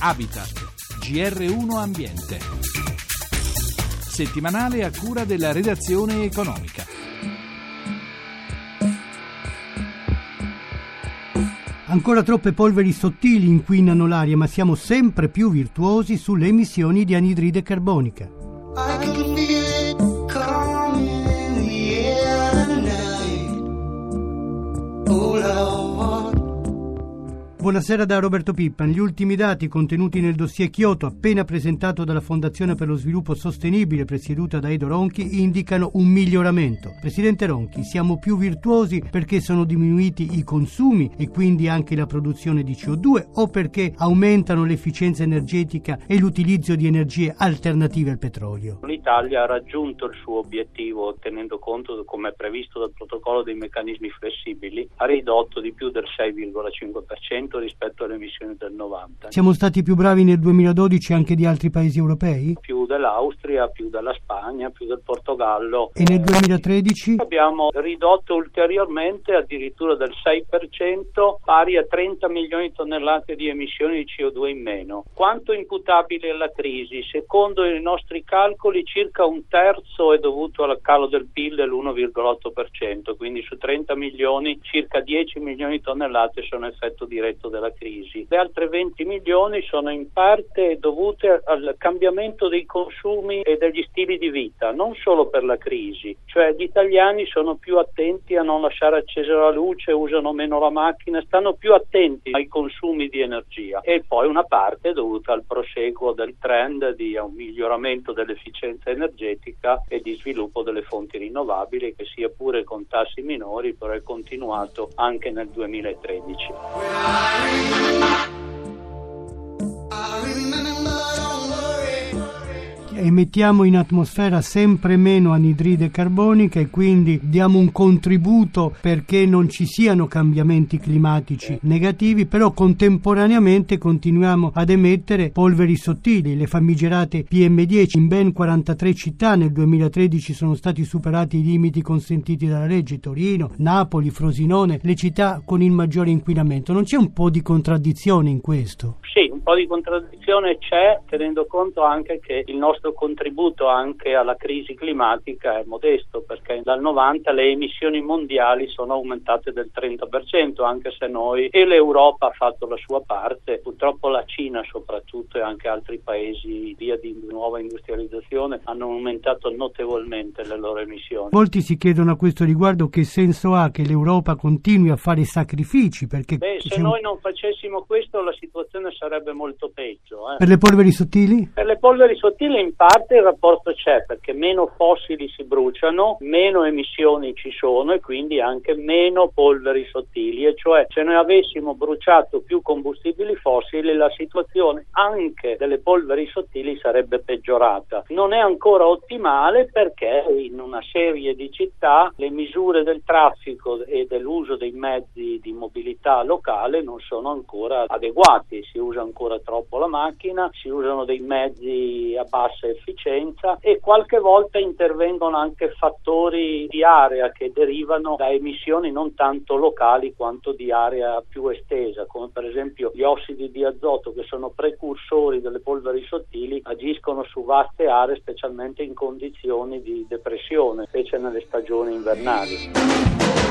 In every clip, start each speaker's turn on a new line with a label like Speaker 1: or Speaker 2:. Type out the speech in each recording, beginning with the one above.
Speaker 1: Habitat, GR1 Ambiente. Settimanale a cura della redazione economica.
Speaker 2: Ancora troppe polveri sottili inquinano l'aria, ma siamo sempre più virtuosi sulle emissioni di anidride carbonica. Buonasera da Roberto Pippan. Gli ultimi dati contenuti nel dossier Kyoto appena presentato dalla Fondazione per lo Sviluppo Sostenibile presieduta da Edo Ronchi indicano un miglioramento. Presidente Ronchi, siamo più virtuosi perché sono diminuiti i consumi e quindi anche la produzione di CO2 o perché aumentano l'efficienza energetica e l'utilizzo di energie alternative al petrolio?
Speaker 3: L'Italia ha raggiunto il suo obiettivo tenendo conto, come è previsto dal protocollo dei meccanismi flessibili, ha ridotto di più del 6,5% rispetto alle emissioni del 90.
Speaker 2: Siamo stati più bravi nel 2012 anche di altri paesi europei?
Speaker 3: Più dell'Austria, più della Spagna, più del Portogallo.
Speaker 2: E nel 2013?
Speaker 3: Abbiamo ridotto ulteriormente addirittura del 6%, pari a 30 milioni di tonnellate di emissioni di CO2 in meno. Quanto imputabile alla crisi? Secondo i nostri calcoli circa un terzo è dovuto al calo del PIL dell'1,8%, quindi su 30 milioni circa 10 milioni di tonnellate sono effetto diretto effetto della crisi. Le altre 20 milioni sono in parte dovute al cambiamento dei consumi e degli stili di vita, non solo per la crisi, cioè gli italiani sono più attenti a non lasciare accesa la luce, usano meno la macchina, stanno più attenti ai consumi di energia e poi una parte dovuta al proseguo del trend di un miglioramento dell'efficienza energetica e di sviluppo delle fonti rinnovabili che sia pure con tassi minori però è continuato anche nel 2013.
Speaker 2: Emettiamo in atmosfera sempre meno anidride carbonica e quindi diamo un contributo perché non ci siano cambiamenti climatici negativi, però contemporaneamente continuiamo ad emettere polveri sottili, le famigerate PM10 in ben 43 città nel 2013 sono stati superati i limiti consentiti dalla legge, Torino, Napoli, Frosinone, le città con il maggiore inquinamento. Non c'è un po' di contraddizione in questo?
Speaker 3: Sì, po' di contraddizione c'è tenendo conto anche che il nostro contributo anche alla crisi climatica è modesto perché dal 90 le emissioni mondiali sono aumentate del 30%, anche se noi e l'Europa ha fatto la sua parte, purtroppo la Cina soprattutto e anche altri paesi via di nuova industrializzazione hanno aumentato notevolmente le loro emissioni.
Speaker 2: Molti si chiedono a questo riguardo che senso ha che l'Europa continui a fare sacrifici perché
Speaker 3: Beh, se noi non facessimo questo la situazione sarebbe molto peggio.
Speaker 2: Eh. Per le polveri sottili?
Speaker 3: Per le polveri sottili in parte il rapporto c'è perché meno fossili si bruciano, meno emissioni ci sono e quindi anche meno polveri sottili e cioè se noi avessimo bruciato più combustibili fossili la situazione anche delle polveri sottili sarebbe peggiorata. Non è ancora ottimale perché in una serie di città le misure del traffico e dell'uso dei mezzi di mobilità locale non sono ancora adeguati, si usa ancora troppo la macchina, si usano dei mezzi a bassa efficienza e qualche volta intervengono anche fattori di area che derivano da emissioni non tanto locali quanto di area più estesa, come per esempio gli ossidi di azoto che sono precursori delle polveri sottili, agiscono su vaste aree specialmente in condizioni di depressione, specie nelle stagioni invernali.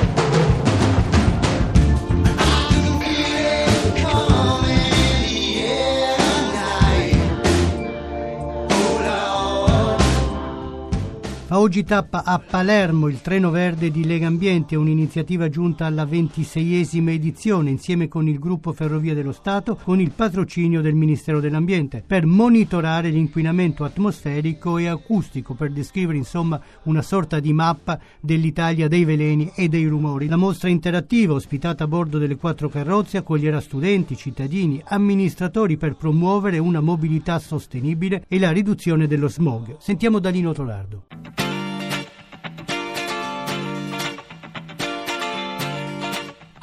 Speaker 2: Oggi tappa a Palermo il treno verde di Lega Ambiente, un'iniziativa giunta alla ventiseiesima edizione insieme con il gruppo Ferrovia dello Stato con il patrocinio del Ministero dell'Ambiente per monitorare l'inquinamento atmosferico e acustico, per descrivere insomma una sorta di mappa dell'Italia dei veleni e dei rumori. La mostra interattiva ospitata a bordo delle quattro carrozze accoglierà studenti, cittadini, amministratori per promuovere una mobilità sostenibile e la riduzione dello smog. Sentiamo Dalino Tolardo.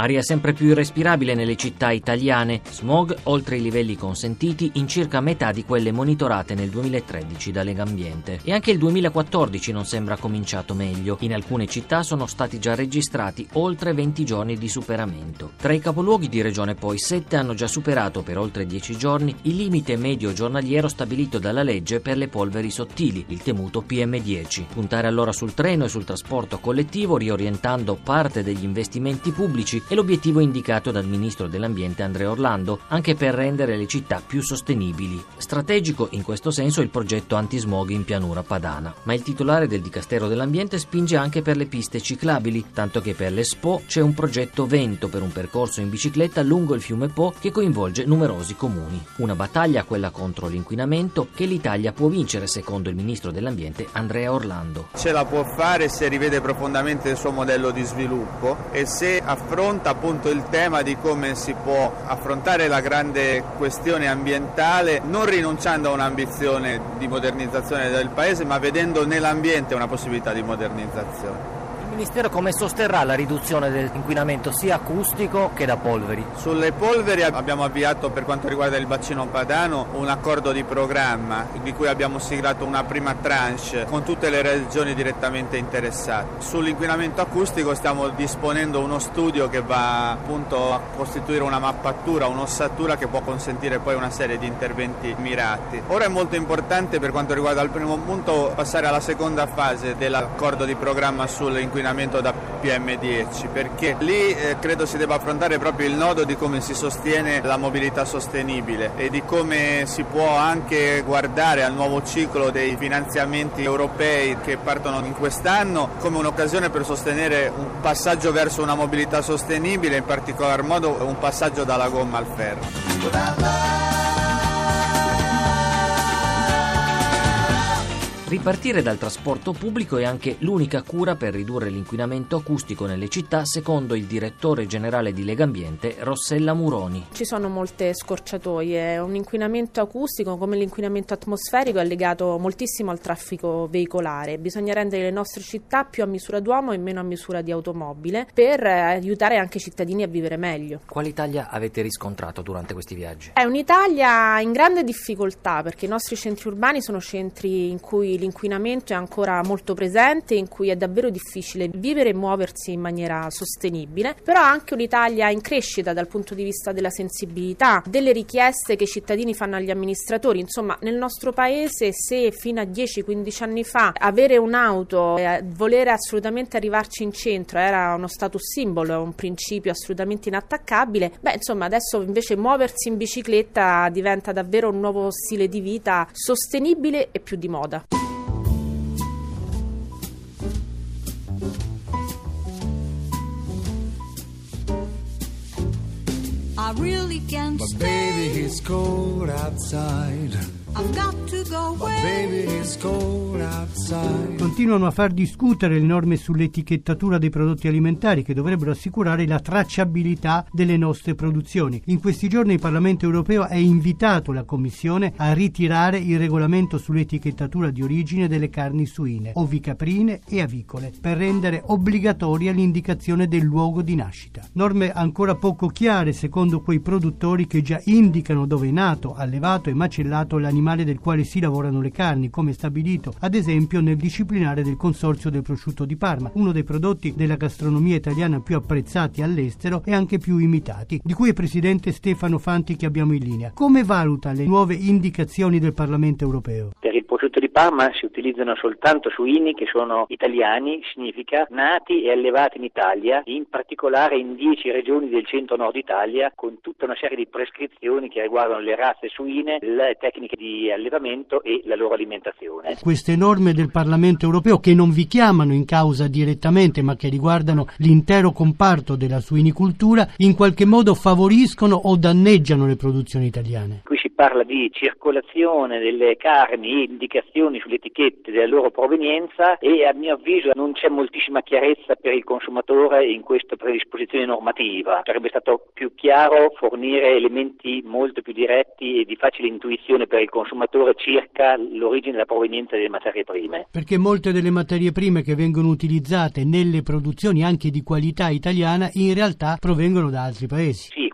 Speaker 4: Aria sempre più irrespirabile nelle città italiane, smog oltre i livelli consentiti in circa metà di quelle monitorate nel 2013 da Legambiente. E anche il 2014 non sembra cominciato meglio. In alcune città sono stati già registrati oltre 20 giorni di superamento. Tra i capoluoghi di regione poi 7 hanno già superato per oltre 10 giorni il limite medio giornaliero stabilito dalla legge per le polveri sottili, il temuto PM10. Puntare allora sul treno e sul trasporto collettivo riorientando parte degli investimenti pubblici l'obiettivo indicato dal ministro dell'Ambiente Andrea Orlando, anche per rendere le città più sostenibili. Strategico in questo senso il progetto antismog in pianura padana, ma il titolare del Dicastero dell'Ambiente spinge anche per le piste ciclabili, tanto che per l'Expo c'è un progetto Vento per un percorso in bicicletta lungo il fiume Po che coinvolge numerosi comuni. Una battaglia, quella contro l'inquinamento, che l'Italia può vincere secondo il ministro dell'Ambiente Andrea Orlando.
Speaker 5: Ce la può fare se rivede profondamente il suo modello di sviluppo e se affronta affronta appunto il tema di come si può affrontare la grande questione ambientale non rinunciando a un'ambizione di modernizzazione del paese ma vedendo nell'ambiente una possibilità di modernizzazione.
Speaker 6: Ministero come sosterrà la riduzione dell'inquinamento sia acustico che da polveri?
Speaker 5: Sulle polveri abbiamo avviato per quanto riguarda il bacino padano un accordo di programma di cui abbiamo siglato una prima tranche con tutte le regioni direttamente interessate. Sull'inquinamento acustico stiamo disponendo uno studio che va appunto a costituire una mappatura, un'ossatura che può consentire poi una serie di interventi mirati. Ora è molto importante per quanto riguarda il primo punto passare alla seconda fase dell'accordo di programma sull'inquinamento inquinamento da PM10 perché lì eh, credo si debba affrontare proprio il nodo di come si sostiene la mobilità sostenibile e di come si può anche guardare al nuovo ciclo dei finanziamenti europei che partono in quest'anno come un'occasione per sostenere un passaggio verso una mobilità sostenibile, in particolar modo un passaggio dalla gomma al ferro.
Speaker 4: Ripartire dal trasporto pubblico è anche l'unica cura per ridurre l'inquinamento acustico nelle città, secondo il direttore generale di Legambiente Rossella Muroni.
Speaker 7: Ci sono molte scorciatoie, un inquinamento acustico come l'inquinamento atmosferico è legato moltissimo al traffico veicolare. Bisogna rendere le nostre città più a misura d'uomo e meno a misura di automobile per aiutare anche i cittadini a vivere meglio.
Speaker 6: Quale Italia avete riscontrato durante questi viaggi?
Speaker 7: È un'Italia in grande difficoltà perché i nostri centri urbani sono centri in cui l'inquinamento è ancora molto presente, in cui è davvero difficile vivere e muoversi in maniera sostenibile, però anche un'Italia in crescita dal punto di vista della sensibilità, delle richieste che i cittadini fanno agli amministratori. Insomma, nel nostro paese se fino a 10-15 anni fa avere un'auto e volere assolutamente arrivarci in centro era uno status simbolo, un principio assolutamente inattaccabile, beh insomma adesso invece muoversi in bicicletta diventa davvero un nuovo stile di vita sostenibile e più di moda.
Speaker 8: Really can't but stay. baby, it's cold outside.
Speaker 2: Continuano a far discutere le norme sull'etichettatura dei prodotti alimentari che dovrebbero assicurare la tracciabilità delle nostre produzioni. In questi giorni il Parlamento europeo ha invitato la Commissione a ritirare il regolamento sull'etichettatura di origine delle carni suine, ovicaprine e avicole, per rendere obbligatoria l'indicazione del luogo di nascita. Norme ancora poco chiare secondo quei produttori che già indicano dove è nato, allevato e macellato l'animale animale del quale si lavorano le carni, come stabilito ad esempio nel disciplinare del Consorzio del Prosciutto di Parma, uno dei prodotti della gastronomia italiana più apprezzati all'estero e anche più imitati, di cui è presidente Stefano Fanti che abbiamo in linea. Come valuta le nuove indicazioni del Parlamento europeo?
Speaker 9: Per il prosciutto di Parma si utilizzano soltanto suini che sono italiani, significa nati e allevati in Italia, in particolare in 10 regioni del centro-nord Italia, con tutta una serie di prescrizioni che riguardano le razze suine, le tecniche di allevamento e la loro alimentazione.
Speaker 2: Queste norme del Parlamento europeo che non vi chiamano in causa direttamente ma che riguardano l'intero comparto della suinicultura in qualche modo favoriscono o danneggiano le produzioni italiane?
Speaker 9: Parla di circolazione delle carni e indicazioni sulle etichette della loro provenienza e a mio avviso non c'è moltissima chiarezza per il consumatore in questa predisposizione normativa. Sarebbe stato più chiaro fornire elementi molto più diretti e di facile intuizione per il consumatore circa l'origine e la provenienza delle materie prime.
Speaker 2: Perché molte delle materie prime che vengono utilizzate nelle produzioni anche di qualità italiana in realtà provengono da altri paesi.
Speaker 9: Sì,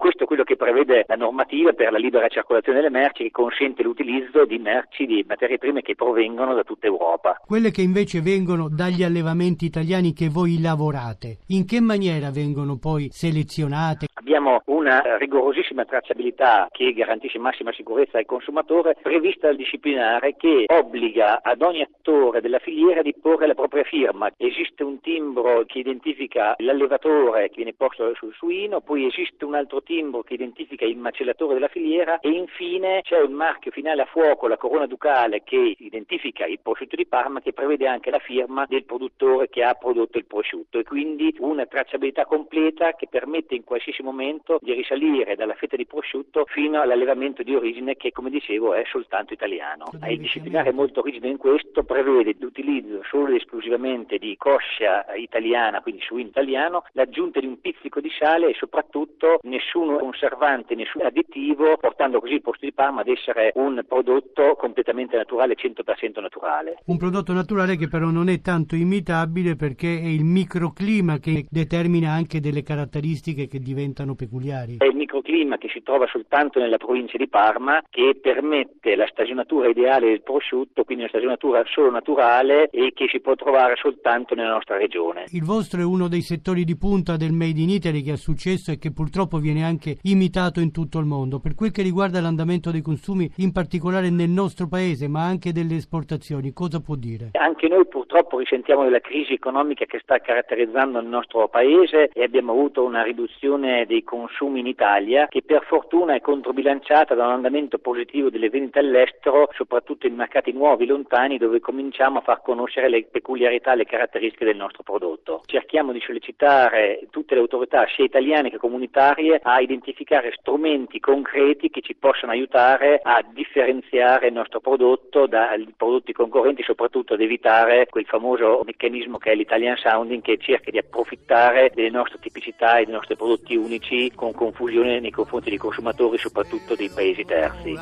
Speaker 9: prevede la normativa per la libera circolazione delle merci che consente l'utilizzo di merci di materie prime che provengono da tutta Europa.
Speaker 2: Quelle che invece vengono dagli allevamenti italiani che voi lavorate, in che maniera vengono poi selezionate?
Speaker 9: Abbiamo una rigorosissima tracciabilità che garantisce massima sicurezza al consumatore prevista dal disciplinare che obbliga ad ogni attore della filiera di porre la propria firma. Esiste un timbro che identifica l'allevatore che viene posto sul suino, poi esiste un altro timbro che identifica il macellatore della filiera e infine c'è il marchio finale a fuoco, la corona ducale che identifica il prosciutto di Parma che prevede anche la firma del produttore che ha prodotto il prosciutto e quindi una tracciabilità completa che permette in qualsiasi momento di risalire dalla fetta di prosciutto fino all'allevamento di origine che come dicevo è soltanto italiano. Il disciplinare molto rigido in questo, prevede l'utilizzo solo ed esclusivamente di coscia italiana, quindi suino italiano, l'aggiunta di un pizzico di sale e soprattutto nessun conservante, nessun additivo, portando così il posto di Parma ad essere un prodotto completamente naturale, 100% naturale.
Speaker 2: Un prodotto naturale che però non è tanto imitabile perché è il microclima che determina anche delle caratteristiche che diventano peculiari.
Speaker 9: È il microclima che si trova soltanto nella provincia di Parma che permette la stagionatura ideale del prosciutto, quindi una stagionatura solo naturale e che si può trovare soltanto nella nostra regione.
Speaker 2: Il vostro è uno dei settori di punta del Made in Italy che ha successo e che purtroppo viene anche imitato in tutto il mondo. Per quel che riguarda l'andamento dei consumi, in particolare nel nostro paese, ma anche delle esportazioni, cosa può dire?
Speaker 9: Anche noi purtroppo risentiamo della crisi economica che sta caratterizzando il nostro paese e abbiamo avuto una riduzione dei consumi in Italia che per fortuna è controbilanciata da un andamento positivo delle vendite all'estero, soprattutto in mercati nuovi, lontani, dove cominciamo a far conoscere le peculiarità, le caratteristiche del nostro prodotto. Cerchiamo di sollecitare tutte le autorità, sia italiane che comunitarie, a identificare strumenti concreti che ci possano aiutare a differenziare il nostro prodotto dai prodotti concorrenti, soprattutto ad evitare quel famoso meccanismo che è l'Italian Sounding che cerca di approfittare delle nostre tipicità e dei nostri prodotti unici con confusione nei confronti dei consumatori, soprattutto dei paesi terzi.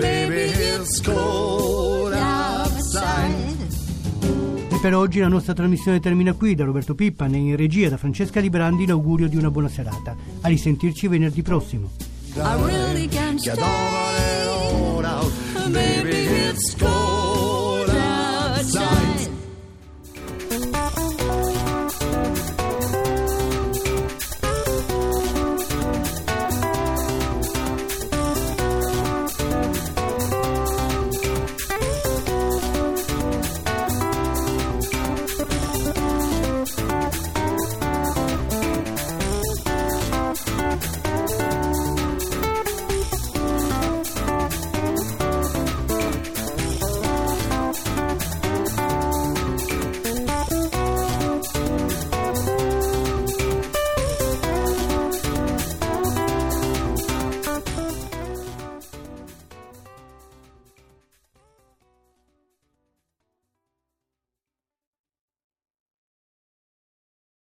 Speaker 2: E per oggi la nostra trasmissione termina qui. Da Roberto Pippan e in regia da Francesca Librandi l'augurio di una buona serata. A risentirci venerdì prossimo.